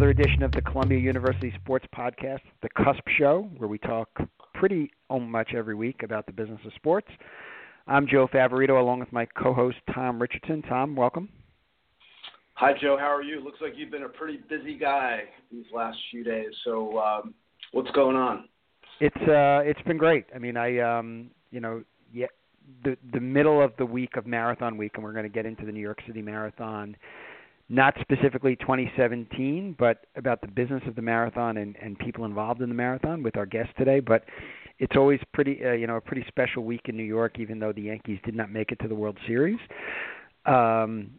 another edition of the Columbia University Sports Podcast, The Cusp Show, where we talk pretty much every week about the business of sports. I'm Joe Favorito, along with my co-host Tom Richardson. Tom, welcome. Hi, Joe. How are you? Looks like you've been a pretty busy guy these last few days. So, um, what's going on? It's uh, it's been great. I mean, I um, you know, yeah, the the middle of the week of marathon week, and we're going to get into the New York City Marathon not specifically 2017, but about the business of the marathon and, and people involved in the marathon with our guest today. But it's always pretty, uh, you know, a pretty special week in New York, even though the Yankees did not make it to the World Series. Um,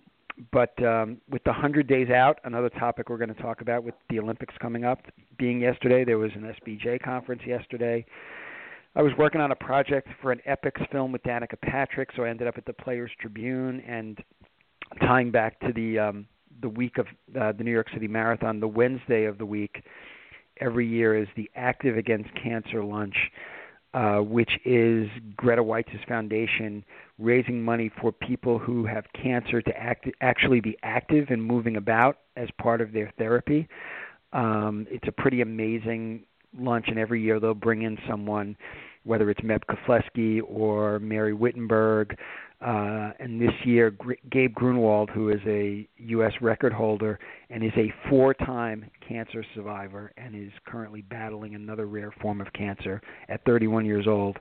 but um, with the 100 days out, another topic we're going to talk about with the Olympics coming up being yesterday, there was an SBJ conference yesterday. I was working on a project for an epics film with Danica Patrick, so I ended up at the Players Tribune and tying back to the um, the week of uh, the New York City Marathon, the Wednesday of the week every year is the Active Against Cancer Lunch, uh, which is Grete Waitz's foundation raising money for people who have cancer to act, actually be active and moving about as part of their therapy. Um, it's a pretty amazing lunch, and every year they'll bring in someone, whether it's Meb Keflezighi or Mary Wittenberg uh, and this year, Gabe Grunewald, who is a U.S. record holder and is a four-time cancer survivor and is currently battling another rare form of cancer at 31 years old,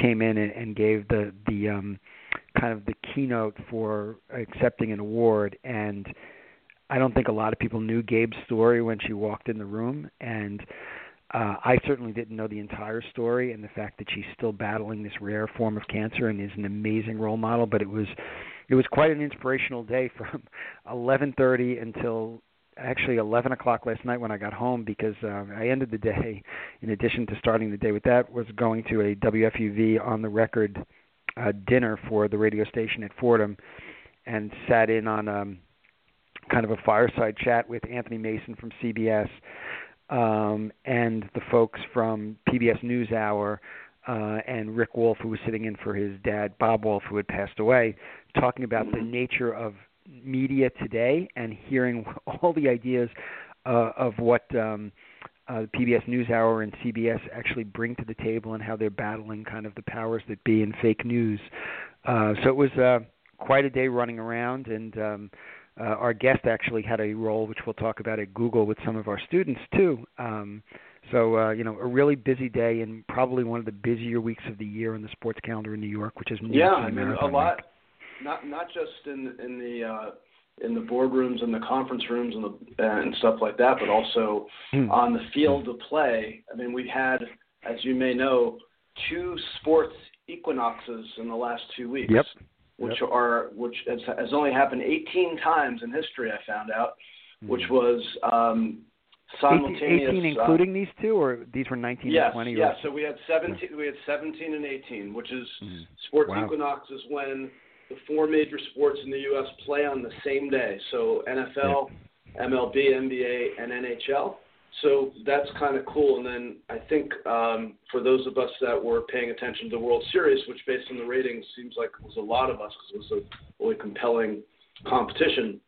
came in and, and gave the the um, kind of the keynote for accepting an award. And I don't think a lot of people knew Gabe's story when she walked in the room, and uh, I certainly didn't know the entire story and the fact that she's still battling this rare form of cancer and is an amazing role model. But it was it was quite an inspirational day from 11:30 until actually 11 o'clock last night when I got home because uh, I ended the day, in addition to starting the day with that, was going to a WFUV on the record uh, dinner for the radio station at Fordham, and sat in on um, kind of a fireside chat with Anthony Mason from CBS um, and the folks from PBS NewsHour uh, and Rick Wolff, who was sitting in for his dad, Bob Wolff, who had passed away, talking about the nature of media today and hearing all the ideas uh, of what um, uh, PBS NewsHour and CBS actually bring to the table and how they're battling kind of the powers that be in fake news. Uh, so it was uh, quite a day running around, and um, uh, our guest actually had a role, which we'll talk about at Google with some of our students too. Um, so uh, you know, a really busy day and probably one of the busier weeks of the year in the sports calendar in New York, which is New yeah, I mean, a lot. Week. Not not just in in the uh, in the boardrooms and the conference rooms and the and stuff like that, but also hmm. on the field of play. I mean, we had, as you may know, two sports equinoxes in the last two weeks. Yep which yep. are which has, has, only happened 18 times in history. I found out, mm-hmm. which was um, simultaneous. 18, 18 uh, including uh, these two, or these were 19 yes, and 20? Yes, so we had 17. We had 17 and 18, which is mm-hmm. sports wow. equinox is when the four major sports in the U.S. play on the same day. So NFL, yep. MLB, NBA, and NHL. So that's kind of cool. And then I think um, for those of us that were paying attention to the World Series, which based on the ratings seems like it was a lot of us because it was a really compelling competition.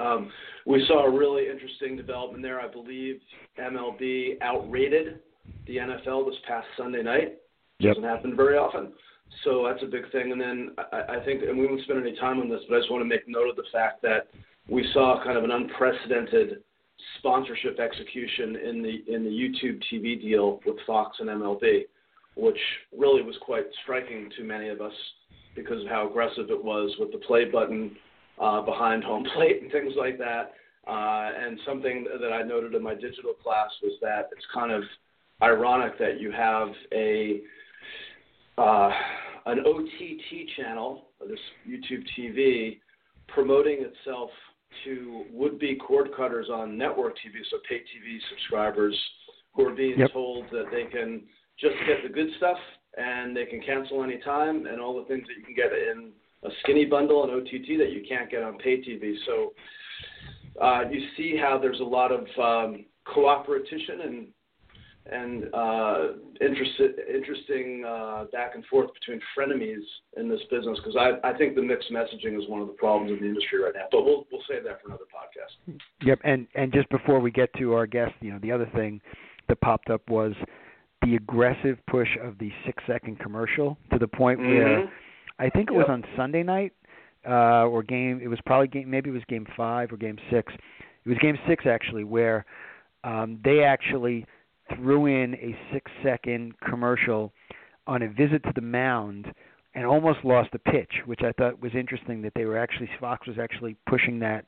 Um, we saw a really interesting development there. I believe MLB outrated the NFL this past Sunday night. Yep. Doesn't happen very often. So that's a big thing. And then I, I think, and we won't spend any time on this, but I just want to make note of the fact that we saw kind of an unprecedented sponsorship execution in the in the YouTube TV deal with Fox and MLB, which really was quite striking to many of us because of how aggressive it was with the play button uh, behind home plate and things like that. Uh, and something that I noted in my digital class was that it's kind of ironic that you have a uh, an OTT channel, this YouTube TV, promoting itself to would-be cord cutters on network TV, so pay TV subscribers who are being yep. told that they can just get the good stuff and they can cancel anytime and all the things that you can get in a skinny bundle and OTT that you can't get on pay TV. So uh, you see how there's a lot of um, cooperation and and uh, interested, interesting uh, back and forth between frenemies in this business because I, I think the mixed messaging is one of the problems in the industry right now. But we'll we'll save that for another podcast. Yep, and and just before we get to our guest, you know, the other thing that popped up was the aggressive push of the six second commercial to the point mm-hmm. where I think it yep. was on Sunday night uh, or game. It was probably game. Maybe it was game five or game six. It was game six actually, where um, they actually threw in a six second commercial on a visit to the mound and almost lost the pitch, which I thought was interesting that they were actually Fox was actually pushing that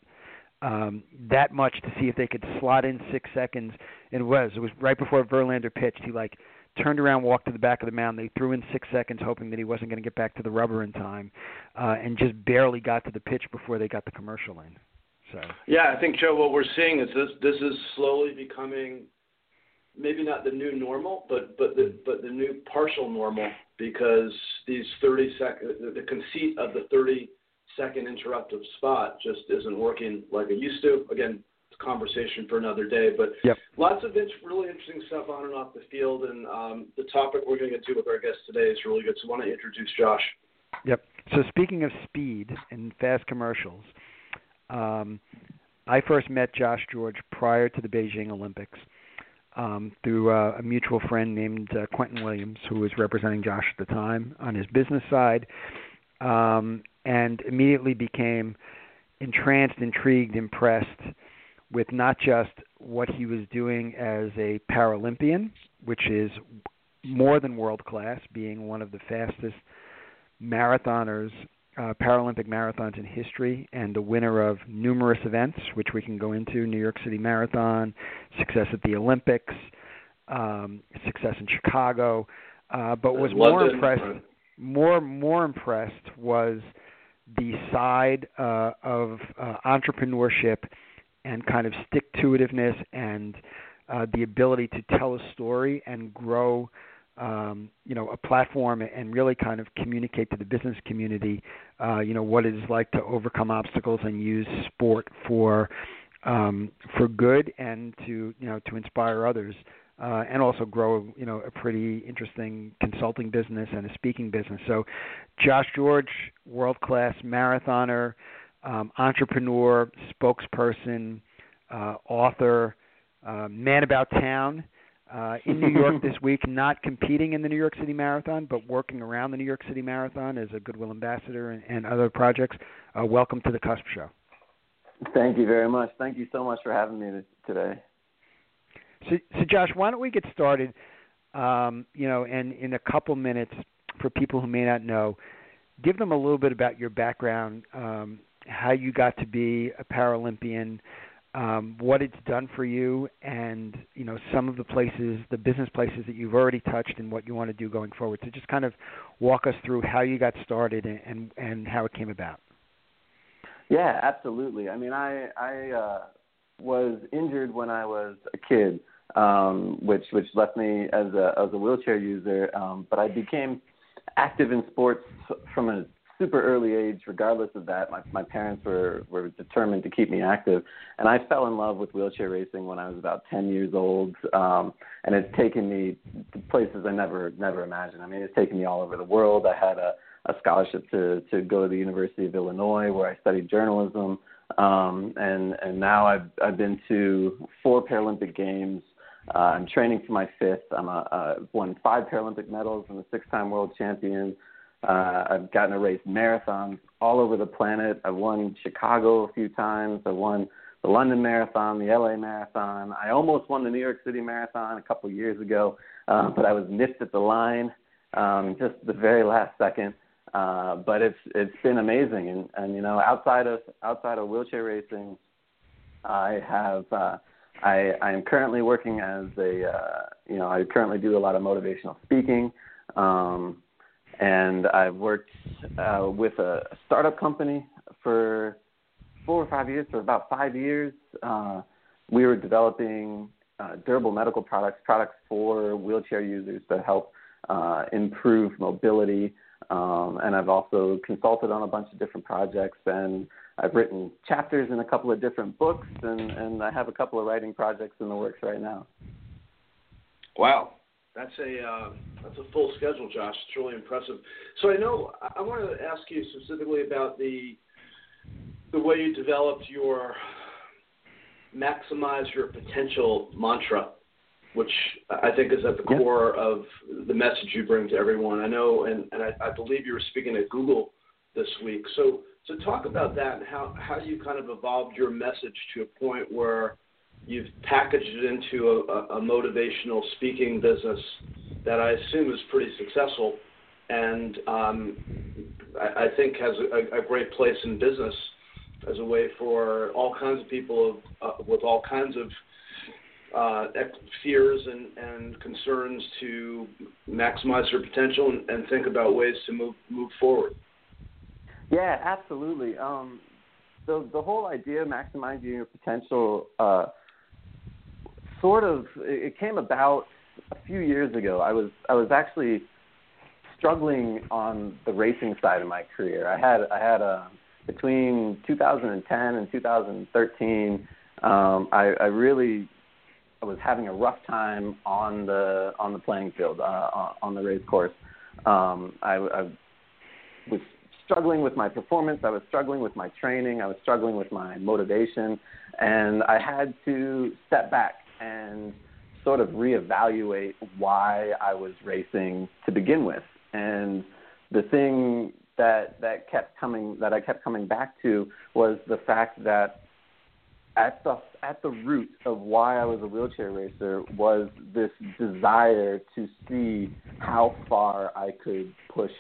um, that much to see if they could slot in six seconds. And it was it was right before Verlander pitched. He like turned around, walked to the back of the mound. They threw in six seconds, hoping that he wasn't going to get back to the rubber in time, uh, and just barely got to the pitch before they got the commercial in. So yeah, I think Joe, what we're seeing is this this is slowly becoming maybe not the new normal, but but the but the new partial normal because these 30 second the conceit of the 30 second interruptive spot just isn't working like it used to. Again, it's a conversation for another day, but yep. lots of really interesting stuff on and off the field, and um, the topic we're going to get to with our guest today is really good. So, I want to introduce Josh. Yep. So, speaking of speed and fast commercials. Um, I first met Josh George prior to the Beijing Olympics um, through uh, a mutual friend named uh, Quentin Williams, who was representing Josh at the time on his business side, um, and immediately became entranced, intrigued, impressed with not just what he was doing as a Paralympian, which is more than world class, being one of the fastest marathoners uh, Paralympic marathons in history and the winner of numerous events, which we can go into New York City Marathon, success at the Olympics, um, success in Chicago. Uh, but was more impressed, more more impressed was the side uh, of uh, entrepreneurship and kind of stick to itiveness and uh, the ability to tell a story and grow um, you know, a platform and really kind of communicate to the business community, uh, you know, what it is like to overcome obstacles and use sport for um, for good and to you know to inspire others. Uh, and also grow, you know, a pretty interesting consulting business and a speaking business. So, Josh George, world-class marathoner, um, entrepreneur, spokesperson, uh, author, uh, man about town uh, in New York this week, not competing in the New York City Marathon, but working around the New York City Marathon as a Goodwill ambassador and, and other projects. Uh, welcome to the Cusp Show. Thank you very much. Thank you so much for having me today. So, so Josh, why don't we get started? Um, you know, and in a couple minutes, for people who may not know, give them a little bit about your background, um, how you got to be a Paralympian um, what it's done for you, and you know some of the places, the business places that you've already touched, and what you want to do going forward. So just kind of walk us through how you got started and and, and how it came about. Yeah, absolutely. I mean, I I uh, was injured when I was a kid, um, which which left me as a as a wheelchair user. Um, but I became active in sports from a super early age, regardless of that, my my parents were were determined to keep me active, and I fell in love with wheelchair racing when I was about 10 years old, um, and it's taken me to places I never never imagined. I mean, it's taken me all over the world. I had a a scholarship to to go to the University of Illinois where I studied journalism, um, and and now I've I've been to four Paralympic Games. Uh, I'm training for my fifth. I'm a, uh, won five Paralympic medals. I'm a six-time world champion. Uh, I've gotten to race marathons all over the planet. I've won Chicago a few times. I've won the London Marathon, the LA Marathon. I almost won the New York City Marathon a couple years ago, uh, but I was nipped at the line um, just the very last second. Uh, but it's it's been amazing, and and you know outside of outside of wheelchair racing, I have uh, I I am currently working as a uh, you know I currently do a lot of motivational speaking. Um, and I've worked uh, with a startup company for four or five years, for about five years. Uh, we were developing uh, durable medical products, products for wheelchair users to help uh, improve mobility. Um, and I've also consulted on a bunch of different projects, and I've written chapters in a couple of different books, and, and I have a couple of writing projects in the works right now. Wow, that's a uh, that's a full schedule, Josh. It's really impressive. So I know I wanted to ask you specifically about the the way you developed your maximize your potential mantra, which I think is at the yeah. core of the message you bring to everyone. I know, and, and I, I believe you were speaking at Google this week. So so talk about that and how how you kind of evolved your message to a point where you've packaged it into a, a motivational speaking business that I assume is pretty successful, and um, I, I think has a, a great place in business as a way for all kinds of people uh, with all kinds of uh, fears and, and concerns to maximize their potential and, and think about ways to move move forward. Yeah, absolutely. Um, the the whole idea of maximizing your potential uh, sort of it came about a few years ago. I was I was actually struggling on the racing side of my career. I had I had a between 2010 and 2013. Um, I, I really I was having a rough time on the on the playing field uh, on the race course. Um, I, I was struggling with my performance. I was struggling with my training. I was struggling with my motivation, and I had to step back and sort of reevaluate why I was racing to begin with. And the thing that that kept coming that I kept coming back to was the fact that at the at the root of why I was a wheelchair racer was this desire to see how far I could push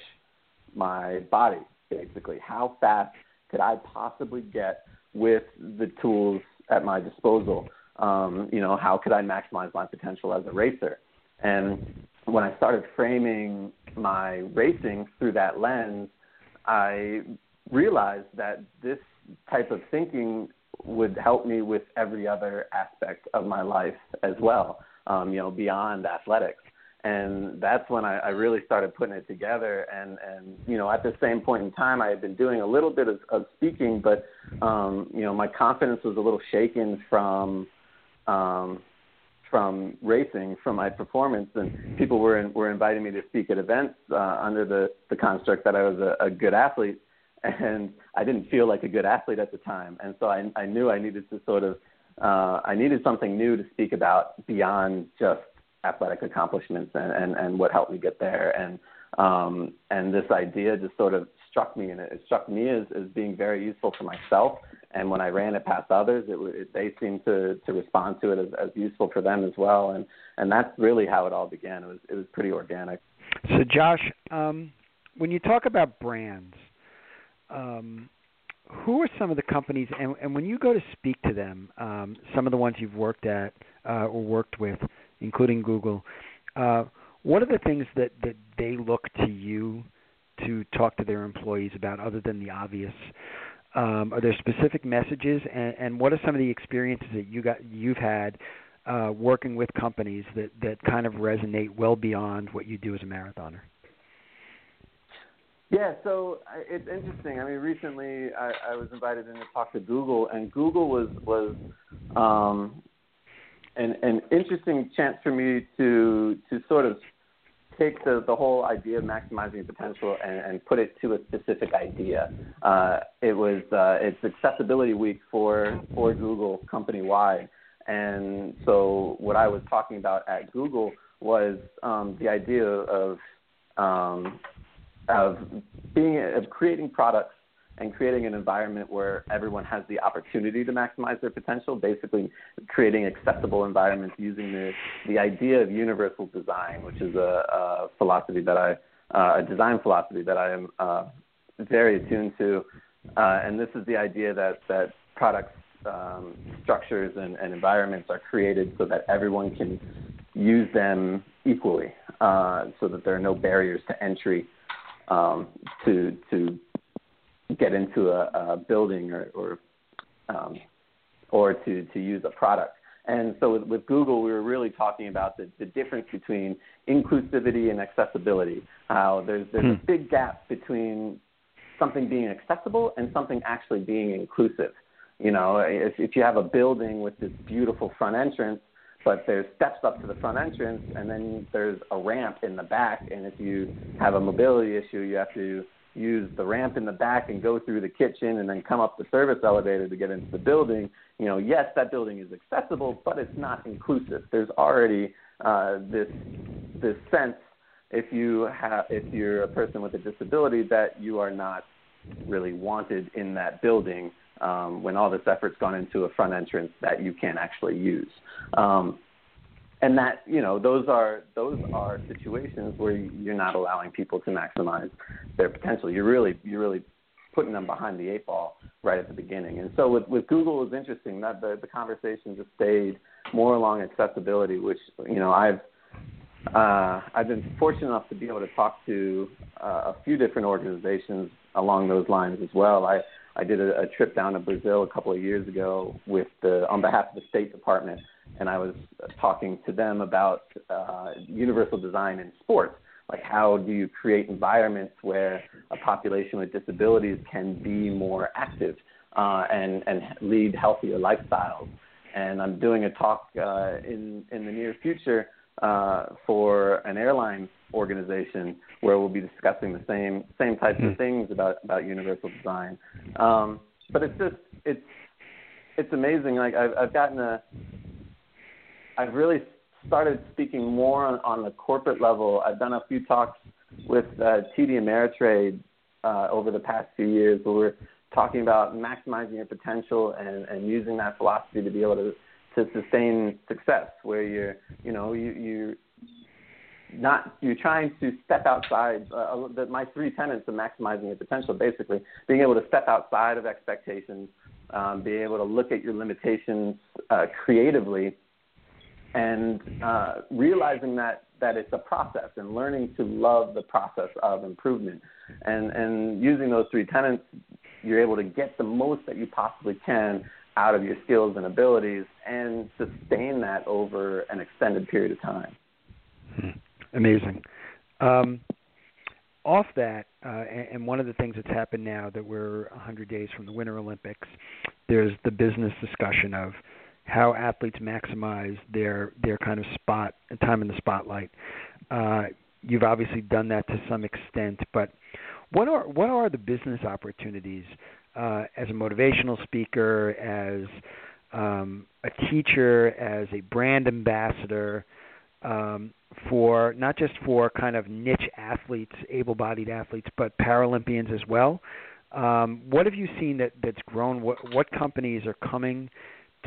my body basically how fast could I possibly get with the tools at my disposal um, you know, how could I maximize my potential as a racer? And when I started framing my racing through that lens, I realized that this type of thinking would help me with every other aspect of my life as well, um, you know, beyond athletics. And that's when I, I really started putting it together. And, and, you know, at the same point in time, I had been doing a little bit of, of speaking, but, um, you know, my confidence was a little shaken from um, from racing, from my performance, and people were in, were inviting me to speak at events uh, under the the construct that I was a, a good athlete, and I didn't feel like a good athlete at the time, and so I, I knew I needed to sort of uh, I needed something new to speak about beyond just athletic accomplishments and, and, and what helped me get there, and um, and this idea just sort of struck me, and it struck me as, as being very useful for myself and when I ran it past others, it, it they seemed to to respond to it as, as useful for them as well, and and that's really how it all began. It was it was pretty organic. So, Josh, um, when you talk about brands, um, who are some of the companies, and, and when you go to speak to them, um, some of the ones you've worked at uh, or worked with, including Google, uh, what are the things that that they look to you to talk to their employees about, other than the obvious? Um, are there specific messages, and, and what are some of the experiences that you got you've had uh, working with companies that that kind of resonate well beyond what you do as a marathoner? Yeah, so it's interesting. I mean, recently I, I was invited in to talk to Google, and Google was was um, an an interesting chance for me to to sort of take the, the whole idea of maximizing potential and, and put it to a specific idea. Uh, it was uh, it's accessibility week for for Google company wide, and so what I was talking about at Google was um, the idea of um, of being of creating products and creating an environment where everyone has the opportunity to maximize their potential, basically creating accessible environments using the, the idea of universal design, which is a, a philosophy that I, uh, a design philosophy that I am uh, very attuned to. Uh, and this is the idea that, that products, um, structures, and, and environments are created so that everyone can use them equally, uh, so that there are no barriers to entry um, to, to get into a, a building or or, um, or to to use a product. And so with, with Google, we were really talking about the, the difference between inclusivity and accessibility. How there's there's hmm. a big gap between something being accessible and something actually being inclusive. You know, if, if you have a building with this beautiful front entrance, but there's steps up to the front entrance, and then there's a ramp in the back. And if you have a mobility issue, you have to use the ramp in the back and go through the kitchen and then come up the service elevator to get into the building. You know, yes, that building is accessible, but it's not inclusive. There's already uh, this this sense if you have if you're a person with a disability that you are not really wanted in that building um, when all this effort's gone into a front entrance that you can't actually use. Um, and that you know those are those are situations where you're not allowing people to maximize their potential. You're really you're really putting them behind the eight ball right at the beginning. And so with, with Google it was interesting that the, the conversation just stayed more along accessibility, which you know I've uh, I've been fortunate enough to be able to talk to uh, a few different organizations along those lines as well. I I did a, a trip down to Brazil a couple of years ago with the on behalf of the State Department, and I was talking to them about uh, universal design in sports. Like, how do you create environments where a population with disabilities can be more active uh, and and lead healthier lifestyles? And I'm doing a talk uh, in in the near future uh, for an airline organization where we'll be discussing the same same types mm-hmm. of hmm. things about about universal design. Um, but it's just it's it's amazing. Like I've, I've gotten a I've really started speaking more on, on the corporate level. I've done a few talks with uh, TD Ameritrade uh, over the past few years where we're talking about maximizing your potential and, and using that philosophy to be able to to sustain success where you're you know you you not you're trying to step outside uh, the, my three tenets of maximizing your potential basically being able to step outside of expectations um, being able to look at your limitations uh, creatively and uh, realizing that that it's a process and learning to love the process of improvement and and using those three tenets you're able to get the most that you possibly can out of your skills and abilities and sustain that over an extended period of time. Hmm. Amazing. Um, off that, uh, and, and one of the things that's happened now that we're 100 days from the Winter Olympics, there's the business discussion of how athletes maximize their their kind of spot time in the spotlight. Uh, you've obviously done that to some extent, but what are what are the business opportunities uh, as a motivational speaker, as um, a teacher, as a brand ambassador um, for not just for kind of niche athletes, able-bodied athletes, but Paralympians as well. Um, what have you seen that that's grown? What what companies are coming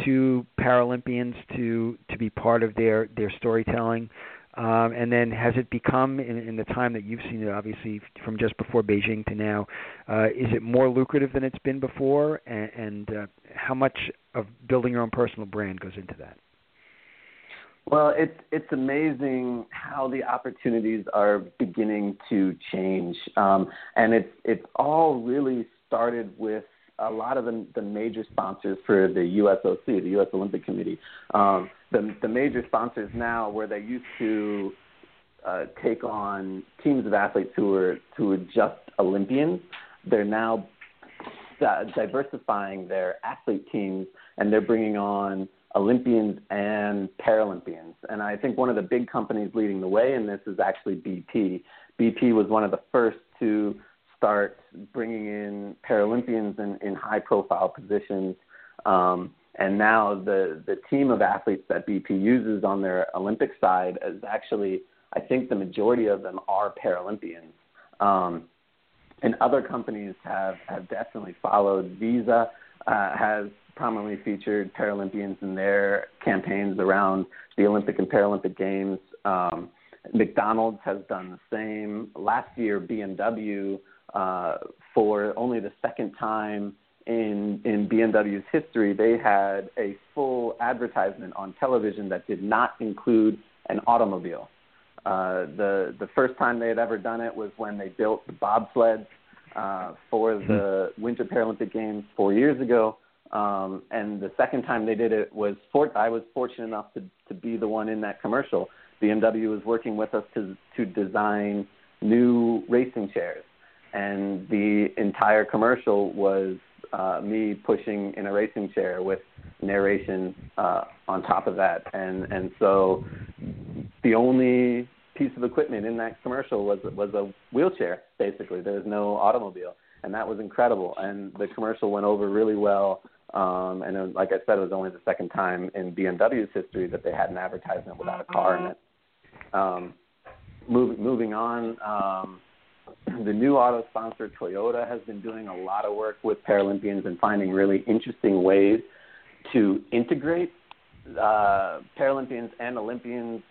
to Paralympians to to be part of their their storytelling? Um, and then has it become, in, in the time that you've seen it, obviously from just before Beijing to now, uh, is it more lucrative than it's been before? And, and uh, how much of building your own personal brand goes into that? Well, it's it's amazing how the opportunities are beginning to change, um, and it's it's all really started with a lot of the, the major sponsors for the USOC, the U.S. Olympic Committee. Um, the, the major sponsors now, where they used to uh, take on teams of athletes who were who were just Olympians, they're now diversifying their athlete teams, and they're bringing on Olympians and Paralympians. And I think one of the big companies leading the way in this is actually BP. BP was one of the first to start bringing in Paralympians in, in high profile positions. Um, and now the, the team of athletes that BP uses on their Olympic side is actually, I think the majority of them are Paralympians. Um, and other companies have, have definitely followed. Visa uh, has prominently featured Paralympians in their campaigns around the Olympic and Paralympic Games. Um, McDonald's has done the same. Last year, BMW uh, for only the second time in in BMW's history, they had a full advertisement on television that did not include an automobile. Uh, the the first time they had ever done it was when they built the bobsleds uh, for mm-hmm. the Winter Paralympic Games four years ago. Um, and the second time they did it was for, I was fortunate enough to, to be the one in that commercial. BMW was working with us to to design new racing chairs and the entire commercial was uh, me pushing in a racing chair with narration uh, on top of that, and and so the only piece of equipment in that commercial was was a wheelchair. Basically, there was no automobile, and that was incredible. And the commercial went over really well. Um, and it, like I said, it was only the second time in BMW's history that they had an advertisement without a car in it. Um, moving moving on, um, the new auto sponsor Toyota has been doing a lot of work with Paralympians and finding really interesting ways to integrate uh, Paralympians and Olympians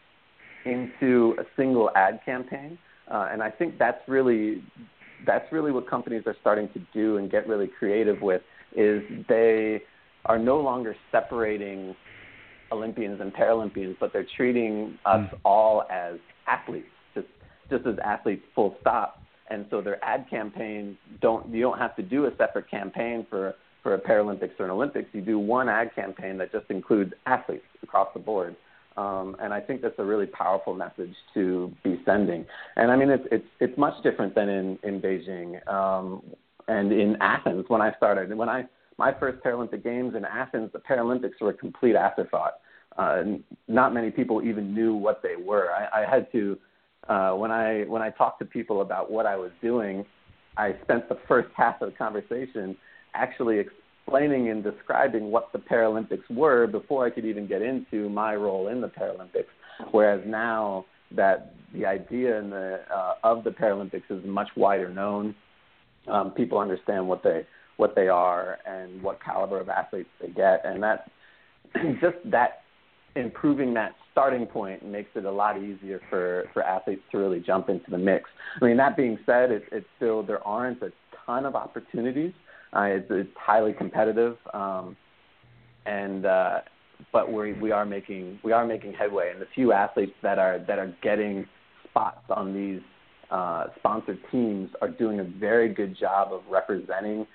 into a single ad campaign. Uh, and I think that's really that's really what companies are starting to do and get really creative with is they are no longer separating Olympians and Paralympians, but they're treating us mm. all as athletes, just just as athletes, full stop. And so their ad campaigns don't you don't have to do a separate campaign for for a Paralympics or an Olympics. You do one ad campaign that just includes athletes across the board. Um, and I think that's a really powerful message to be sending. And I mean, it's it's it's much different than in in Beijing um, and in Athens when I started. When I my first Paralympic Games in Athens, the Paralympics were a complete afterthought. Uh, not many people even knew what they were. I, I had to uh, when I when I talked to people about what I was doing, I spent the first half of the conversation actually explaining and describing what the Paralympics were before I could even get into my role in the Paralympics. Whereas now that the idea and the, uh, of the Paralympics is much wider known, um, people understand what they what they are and what caliber of athletes they get, and that just that improving that starting point makes it a lot easier for for athletes to really jump into the mix. I mean, that being said, it, it's still there aren't a ton of opportunities. Uh, it's, it's highly competitive, um, and uh, but we we are making we are making headway, and the few athletes that are that are getting spots on these uh, sponsored teams are doing a very good job of representing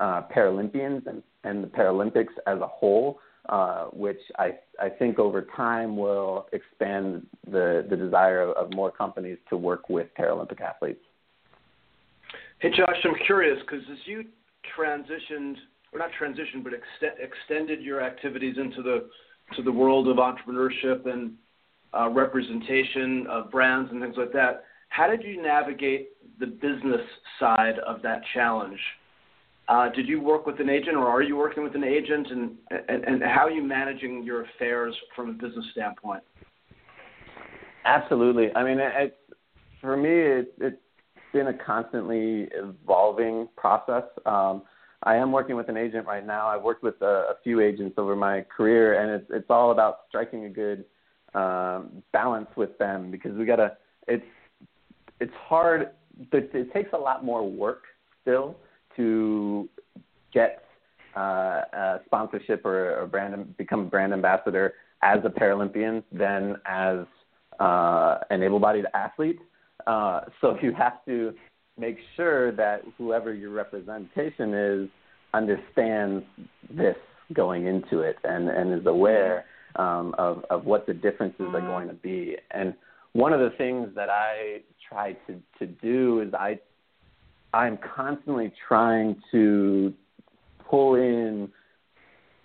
uh, Paralympians and, and the Paralympics as a whole, uh, which I, I think over time will expand the, the desire of, more companies to work with Paralympic athletes. Hey, Josh, I'm curious because as you transitioned, or not transitioned, but ext- extended your activities into the to the world of entrepreneurship and uh, representation of brands and things like that. How did you navigate the business side of that challenge? Uh, did you work with an agent, or are you working with an agent, and, and, and how are you managing your affairs from a business standpoint? Absolutely. I mean, it, for me, it, it been a constantly evolving process. Um, I am working with an agent right now. I've worked with a, a few agents over my career, and it's it's all about striking a good um, balance with them because we gotta. It's it's hard. It takes a lot more work still to get uh, a sponsorship or brand become a brand ambassador as a Paralympian than as uh, an able-bodied athlete. Uh, so you have to make sure that whoever your representation is understands this going into it and, and is aware um, of, of what the differences are going to be. And one of the things that I try to, to do is I I'm constantly trying to pull in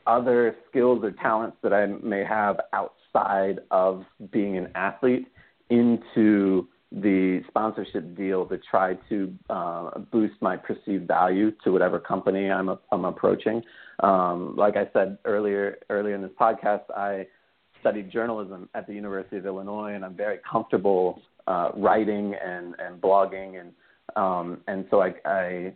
other skills or talents that I may have outside of being an athlete into the sponsorship deal to try to uh, boost my perceived value to whatever company I'm, I'm approaching. Um, like I said earlier earlier in this podcast, I studied journalism at the University of Illinois, and I'm very comfortable uh, writing and, and blogging, and um, and so I, I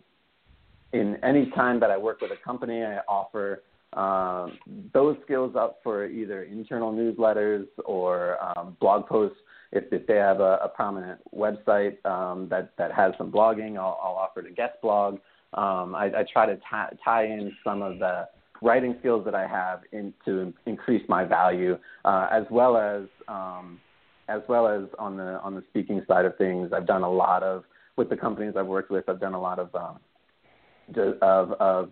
in any time that I work with a company, I offer um, those skills up for either internal newsletters or um, blog posts if, if they have a, a prominent website um, that, that has some blogging, I'll, I'll offer to guest blog. Um, I, I try to t- tie in some of the writing skills that I have in, to increase my value, uh, as well as um, as well as on the on the speaking side of things. I've done a lot of with the companies I've worked with. I've done a lot of um, of, of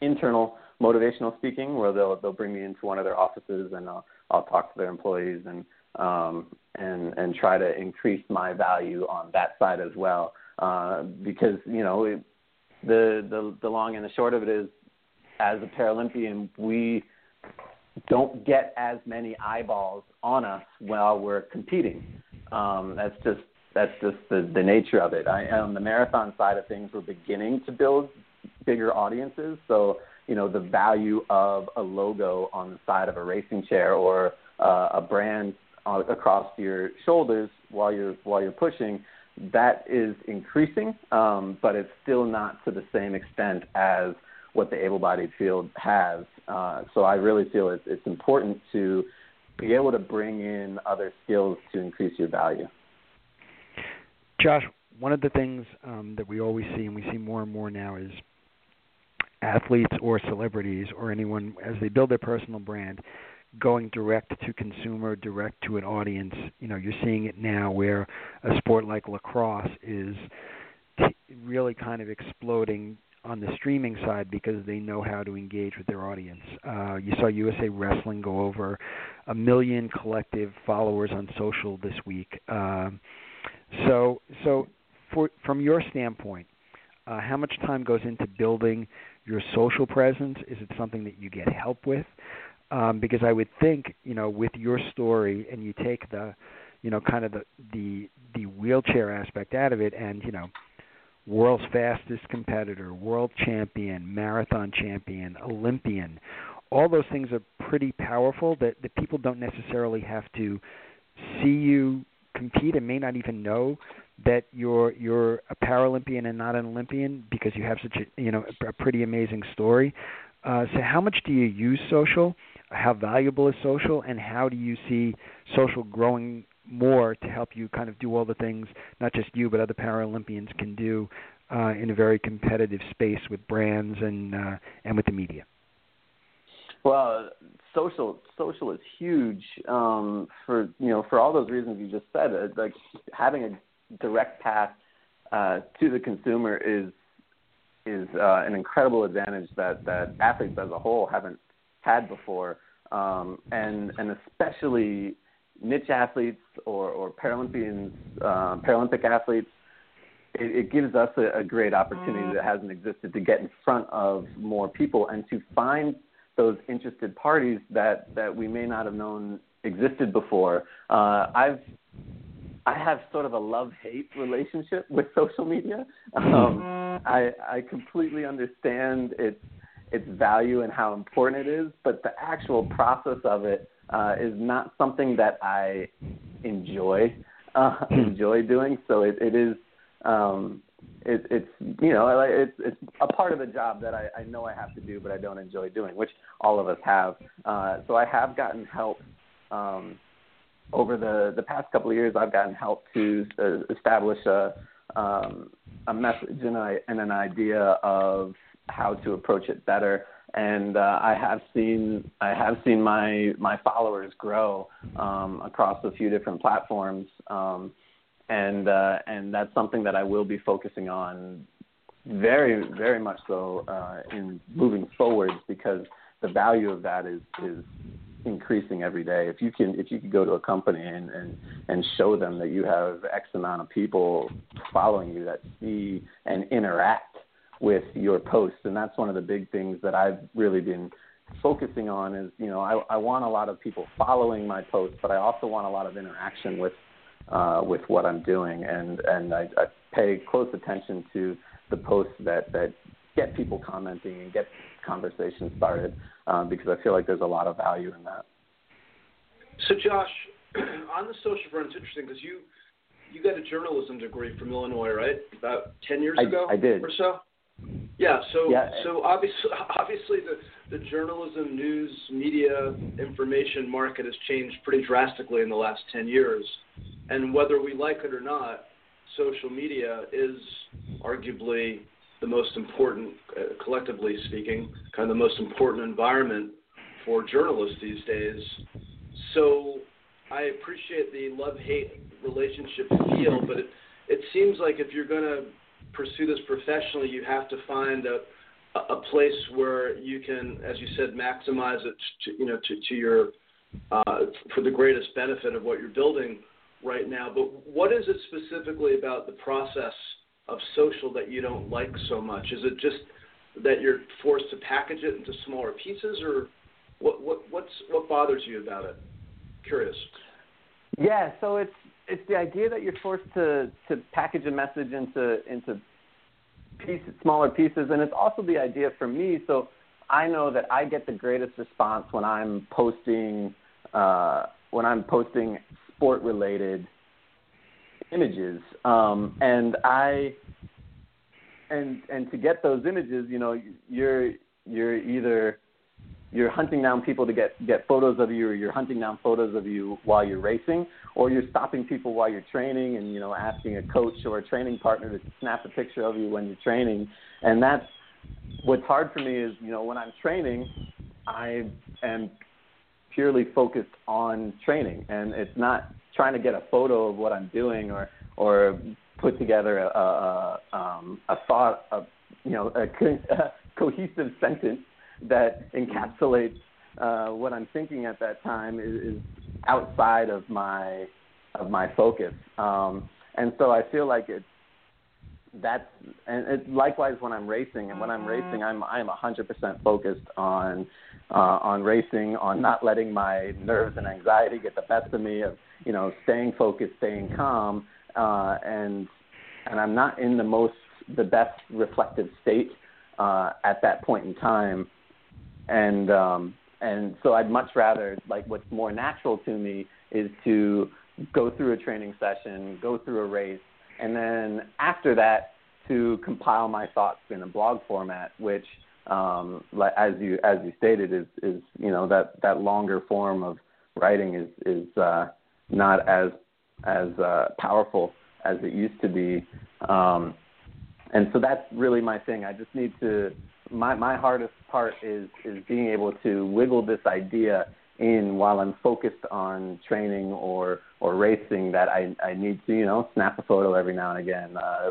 internal motivational speaking, where they'll they'll bring me into one of their offices and I'll I'll talk to their employees and um, and and try to increase my value on that side as well. Uh, because you know it, the the the long and the short of it is, as a Paralympian, we don't get as many eyeballs on us while we're competing. Um, that's just that's just the, the nature of it. I, on the marathon side of things, we're beginning to build bigger audiences. So you know the value of a logo on the side of a racing chair or uh, a brand uh, across your shoulders while you're while you're pushing that is increasing, um, but it's still not to the same extent as what the able-bodied field has. Uh, so I really feel it's, it's important to be able to bring in other skills to increase your value. Josh, one of the things um, that we always see, and we see more and more now, is athletes or celebrities or anyone as they build their personal brand going direct to consumer, direct to an audience. You know, you're seeing it now where a sport like lacrosse is t- really kind of exploding on the streaming side because they know how to engage with their audience. Uh, you saw USA Wrestling go over a million collective followers on social this week. Uh, so, so for, from your standpoint, uh, how much time goes into building your social presence? Is it something that you get help with? Um, because I would think, you know, with your story, and you take the, you know, kind of the the the wheelchair aspect out of it, and you know, world's fastest competitor, world champion, marathon champion, Olympian. All those things are pretty powerful that, that people don't necessarily have to see you compete and may not even know that you're you're a Paralympian and not an Olympian because you have such a you know a pretty amazing story. Uh, so how much do you use social? How valuable is social, and how do you see social growing more to help you kind of do all the things not just you but other Paralympians can do uh, in a very competitive space with brands and uh, and with the media. Well, social social is huge um, for you know for all those reasons you just said. Uh, like having a direct path uh, to the consumer is is uh, an incredible advantage that that athletes as a whole haven't had before, um, and and especially niche athletes or, or Paralympians, uh, Paralympic athletes, it, it gives us a, a great opportunity that hasn't existed to get in front of more people and to find those interested parties that, that we may not have known existed before. Uh, I've I have sort of a love hate relationship with social media. Um, I I completely understand its its value and how important it is, but the actual process of it uh, is not something that I enjoy uh, hmm. enjoy doing. So it, it is um, it, it's you know it's it's a part of the job that I, I know I have to do, but I don't enjoy doing, which all of us have. Uh, so I have gotten help. Um, over the, the past couple of years, I've gotten help to uh, establish a, um, a message and, a, and an idea of how to approach it better and uh, I have seen I have seen my my followers grow um, across a few different platforms, um, and uh, and that's something that I will be focusing on very very much so uh, in moving forward because the value of that is is increasing every day. If you can if you can go to a company and, and and show them that you have X amount of people following you that see and interact with your posts, and that's one of the big things that I've really been focusing on. Is you know I, I want a lot of people following my posts, but I also want a lot of interaction with uh, with what I'm doing, and and I, I pay close attention to the posts that that get people commenting and get conversations started um, because I feel like there's a lot of value in that. So Josh, on the social front, it's interesting because you you got a journalism degree from Illinois, right? About ten years I, ago, I did. or so. Yeah. So yeah. so obviously obviously the the journalism, news, media, information market has changed pretty drastically in the last ten years, and whether we like it or not, social media is arguably the most important, uh, collectively speaking, kind of the most important environment for journalists these days. So I appreciate the love-hate relationship feel, but it it seems like if you're going to pursue this professionally, you have to find a a place where you can, as you said, maximize it to, you know to, to your uh, for the greatest benefit of what you're building right now. But what is it specifically about the process of social that you don't like so much? Is it just that you're forced to package it into smaller pieces, or What what what's what bothers you about it? Curious. Yeah, so it's it's the idea that you're forced to to package a message into into pieces, smaller pieces, and it's also the idea for me. So I know that I get the greatest response when I'm posting uh, when I'm posting sport related images, um, and I and and to get those images, you know, you're you're either you're hunting down people to get get photos of you, or you're hunting down photos of you while you're racing, or you're stopping people while you're training, and you know asking a coach or a training partner to snap a picture of you when you're training, and that's what's hard for me is you know when I'm training, I am purely focused on training, and it's not trying to get a photo of what I'm doing or or put together a a, um, a thought of you know a, a cohesive sentence that encapsulates uh, what I'm thinking at that time is, is outside of my of my focus. Um, and so I feel like it's that's and it, likewise when I'm racing and when I'm racing I'm I'm 100% focused on uh, on racing on not letting my nerves and anxiety get the best of me of you know staying focused staying calm uh, and and I'm not in the most the best reflective state uh, at that point in time and um, and so I'd much rather like what's more natural to me is to go through a training session, go through a race, and then after that to compile my thoughts in a blog format, which um, as you as you stated is is you know that that longer form of writing is is uh, not as as uh, powerful as it used to be. Um, and so that's really my thing. I just need to my my hardest part is is being able to wiggle this idea in while I'm focused on training or or racing that I I need to you know snap a photo every now and again, uh,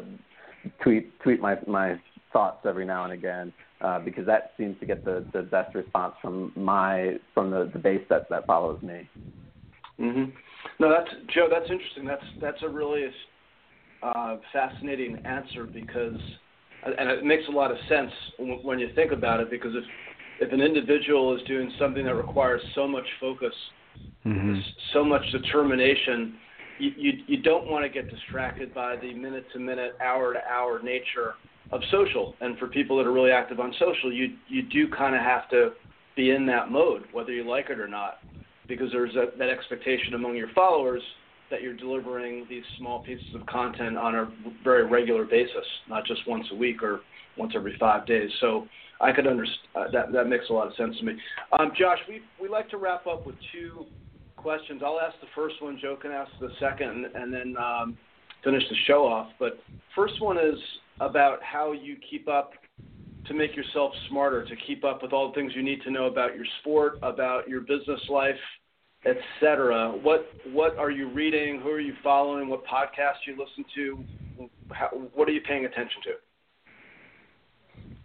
tweet tweet my my thoughts every now and again uh, because that seems to get the the best response from my from the the base that that follows me. Mm-hmm. No, that's Joe. That's interesting. That's that's a really uh, fascinating answer because and it makes a lot of sense when you think about it because if if an individual is doing something that requires so much focus, mm-hmm. so much determination, you, you you don't want to get distracted by the minute to minute, hour to hour nature of social. And for people that are really active on social, you you do kind of have to be in that mode, whether you like it or not, because there's a, that expectation among your followers that you're delivering these small pieces of content on a very regular basis, not just once a week or once every five days. So I could understand uh, that. That makes a lot of sense to me. Um, Josh, we we like to wrap up with two questions. I'll ask the first one. Joe can ask the second, and then um, finish the show off. But first one is about how you keep up to make yourself smarter, to keep up with all the things you need to know about your sport, about your business life, etc. What what are you reading? Who are you following? What podcasts you listen to? How, what are you paying attention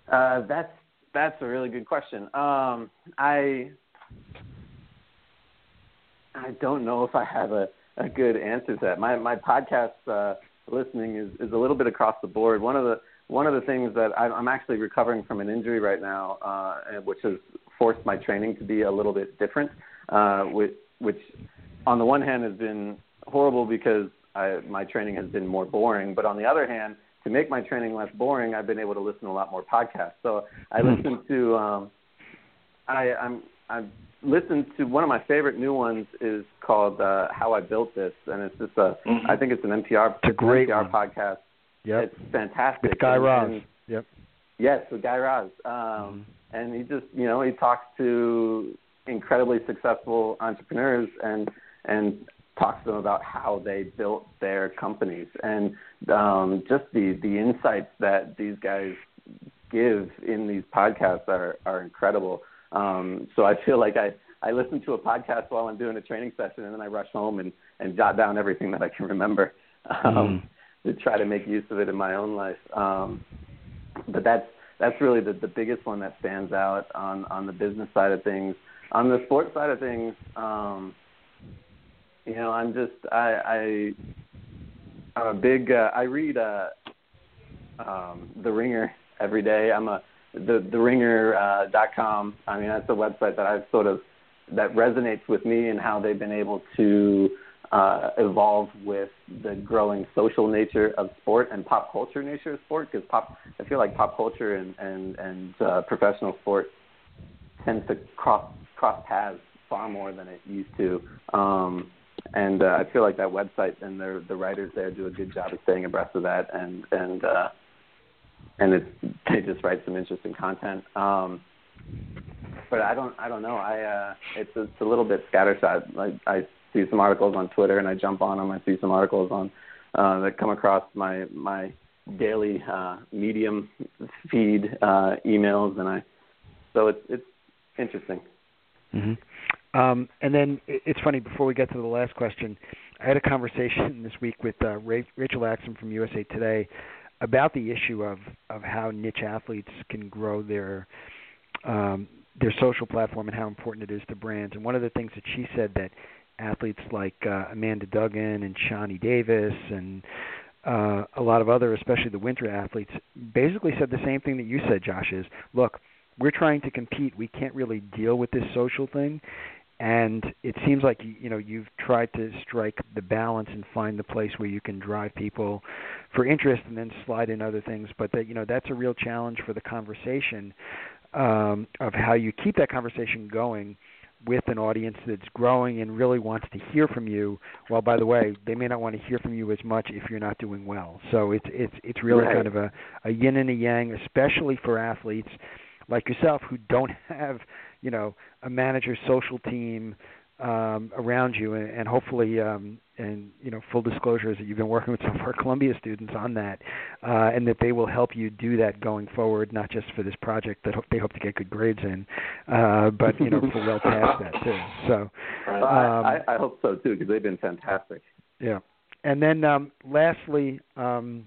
to? Uh, that's that's a really good question. Um, I I don't know if I have a, a good answer to that. My my podcast uh, listening is, is a little bit across the board. One of the one of the things that I'm actually recovering from an injury right now, uh, which has forced my training to be a little bit different. Uh, which on the one hand has been horrible because I, my training has been more boring, but on the other hand, to make my training less boring, I've been able to listen to a lot more podcasts. So I hmm. listen to, um, I, I'm, I've listened to one of my favorite new ones is called uh, How I Built This, and it's just a, mm-hmm. I think it's an NPR, it's a great NPR one. podcast. Yep. It's fantastic. With Guy Raz. yep. Yes, with Guy Raz. Um, mm-hmm. And he just, you know, he talks to incredibly successful entrepreneurs and and talks to them about how they built their companies and um, just the the insights that these guys give in these podcasts are are incredible. Um, so I feel like I I listen to a podcast while I'm doing a training session and then I rush home and and jot down everything that I can remember um, mm. to try to make use of it in my own life. Um, but that's that's really the the biggest one that stands out on on the business side of things on the sports side of things, um, you know, I'm just I, I I'm a big uh, I read uh, um, The Ringer every day. I'm a the the ringer uh, dot com. I mean, that's a website that I've sort of that resonates with me and how they've been able to uh, evolve with the growing social nature of sport and pop culture nature of sport. Because pop, I feel like pop culture and and and uh, professional sport tends to cross cross paths far more than it used to. Um, and uh, I feel like that website and the the writers there do a good job of staying abreast of that, and and uh, and it's they just write some interesting content. Um, but I don't I don't know. I uh, it's it's a little bit scattershot. Like I see some articles on Twitter and I jump on them. I see some articles on uh, that come across my my daily uh, Medium feed uh, emails, and I so it's it's interesting. Mm-hmm. Um, and then it's funny. Before we get to the last question, I had a conversation this week with uh, Rachel Axon from USA Today about the issue of of how niche athletes can grow their um, their social platform and how important it is to brands. And one of the things that she said that athletes like uh, Amanda Duggan and Shani Davis and uh, a lot of other, especially the winter athletes, basically said the same thing that you said, Josh. Is look, we're trying to compete. We can't really deal with this social thing, and it seems like you know you've tried to strike the balance and find the place where you can drive people for interest and then slide in other things. But that you know that's a real challenge for the conversation um, of how you keep that conversation going with an audience that's growing and really wants to hear from you. Well, by the way, they may not want to hear from you as much if you're not doing well. So it's it's it's really right. kind of a, a yin and a yang, especially for athletes like yourself who don't have you know a manager social team um, around you, and, and hopefully, um, and you know, full disclosure is that you've been working with some of our Columbia students on that, uh, and that they will help you do that going forward, not just for this project that they hope to get good grades in, uh, but you know, for well past that too. So, um, I, I hope so too, because they've been fantastic. Yeah, and then um, lastly, um,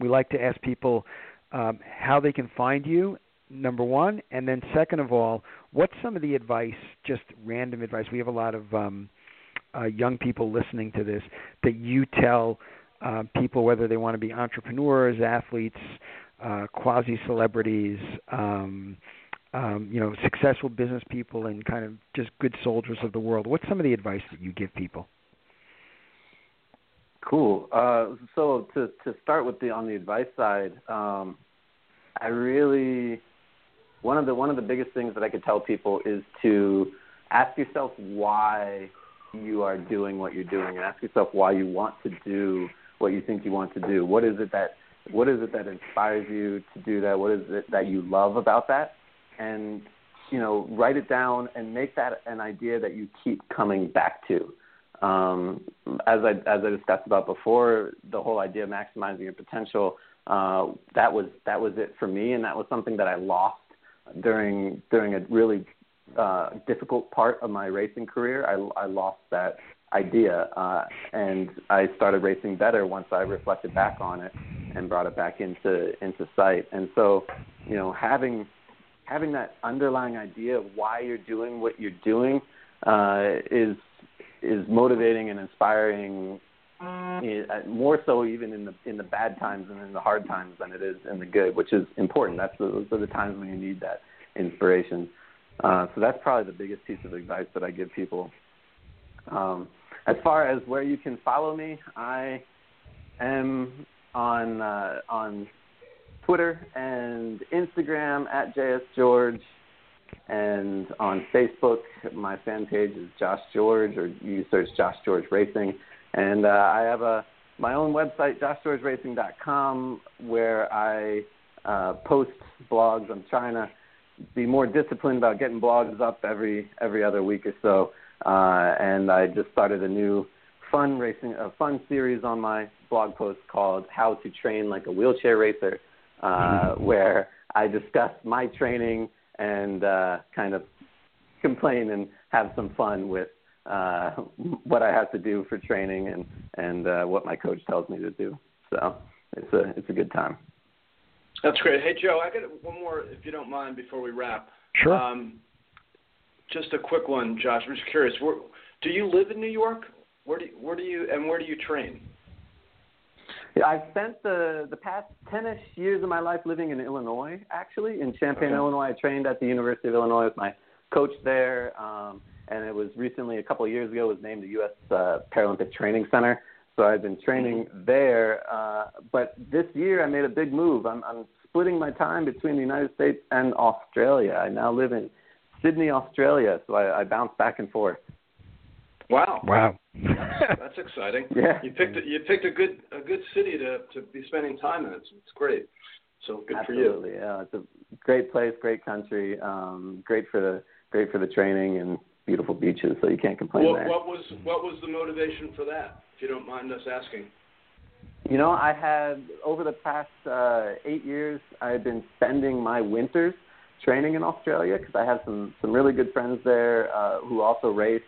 we like to ask people um, how they can find you number one, and then second of all, what's some of the advice, just random advice? We have a lot of um, uh, young people listening to this that you tell uh, people whether they want to be entrepreneurs, athletes, uh, quasi celebrities, um, um, you know, successful business people, and kind of just good soldiers of the world. What's some of the advice that you give people? Cool. Uh, so to to start with the on the advice side, um, I really one of the one of the biggest things that I could tell people is to ask yourself why you are doing what you're doing, and ask yourself why you want to do what you think you want to do. What is it that what is it that inspires you to do that? What is it that you love about that? And you know, write it down and make that an idea that you keep coming back to. Um, as I as I discussed about before, the whole idea of maximizing your potential uh, that was that was it for me, and that was something that I lost during during a really uh, difficult part of my racing career, I, I lost that idea, uh, and I started racing better once I reflected back on it and brought it back into into sight. And so, you know, having having that underlying idea of why you're doing what you're doing uh, is is motivating and inspiring uh, more so even in the in the bad times and in the hard times than it is in the good, which is important. That's the, those are the times when you need that inspiration. Uh, so that's probably the biggest piece of advice that I give people. Um, as far as where you can follow me, I am on uh, on Twitter and Instagram at JS George, and on Facebook, my fan page is Josh George, or you search Josh George Racing. And uh, I have a my own website, joshgeorgeracing.com, where I uh, post blogs. I'm trying to be more disciplined about getting blogs up every every other week or so. Uh, and I just started a new fun racing a fun series on my blog post called "How to Train Like a Wheelchair Racer," uh, mm-hmm. where I discuss my training and uh, kind of complain and have some fun with uh, what I have to do for training and and uh, what my coach tells me to do. So it's a it's a good time. That's great. Hey Joe, I got one more if you don't mind before we wrap. Sure. Um, just a quick one, Josh. I'm just curious. Where, do you live in New York? Where do you, where do you and where do you train? Yeah, I've spent the the past ten-ish years of my life living in Illinois. Actually, in Champaign, okay. Illinois, I trained at the University of Illinois with my coach there, um, and it was recently a couple of years ago was named the U.S. Uh, Paralympic Training Center. So I've been training there. Uh, but this year I made a big move. I'm, I'm splitting my time between the United States and Australia. I now live in Sydney, Australia. So I, I bounce back and forth. Wow. Wow. that's, that's exciting. Yeah. You picked a, you picked a good a good city to to be spending time in. It's, it's great. So good Absolutely. for you. Yeah, it's a great place, great country, um, great for the great for the training and beautiful beaches. So you can't complain What, there. what was what was the motivation for that? If you don't mind us asking. You know, I had over the past uh, eight years, I've been spending my winters training in Australia because I have some some really good friends there uh, who also race,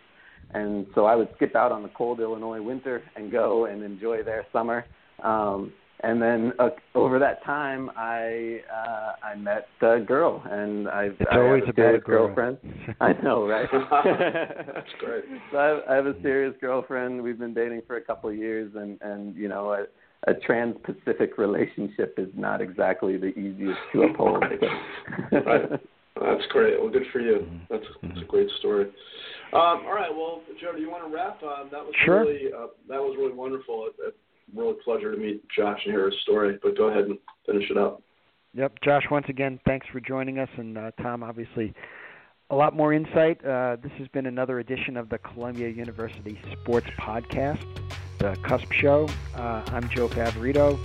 and so I would skip out on the cold Illinois winter and go and enjoy their summer. Um, and then uh, over that time, I uh, I met a girl, and I've It's I always have a about a serious girl. girlfriend. I know, right? That's great. So I have, I have a serious girlfriend. We've been dating for a couple of years, and and you know, a, a trans-Pacific relationship is not exactly the easiest to uphold. Right. That's great. Well, good for you. Mm-hmm. That's, that's a great story. Um, all right. Well, Joe, do you want to wrap? Uh, that was Sure. really uh, that was really wonderful. It, it, really pleasure to meet Josh and hear his story. But go ahead and finish it up. Yep, Josh. Once again, thanks for joining us, and uh, Tom, obviously, a lot more insight. Uh, this has been another edition of the Columbia University Sports Podcast, the Cusp Show. Uh, I'm Joe Favorito.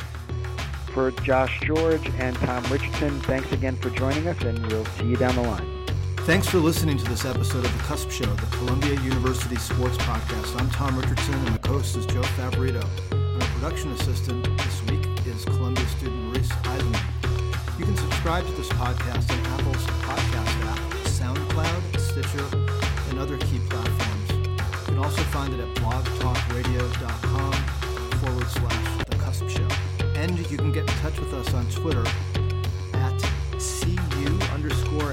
For Josh George and Tom Richardson, thanks again for joining us, and we'll see you down the line. Thanks for listening to this episode of The Cusp Show, the Columbia University Sports Podcast. I'm Tom Richardson, and the host is Joe Favorito. Production assistant this week is Columbia student Reese Eisenman. You can subscribe to this podcast on Apple's podcast app, SoundCloud, Stitcher, and other key platforms. You can also find it at blogtalkradio.com forward slash The Cusp Show. And you can get in touch with us on Twitter at cu underscore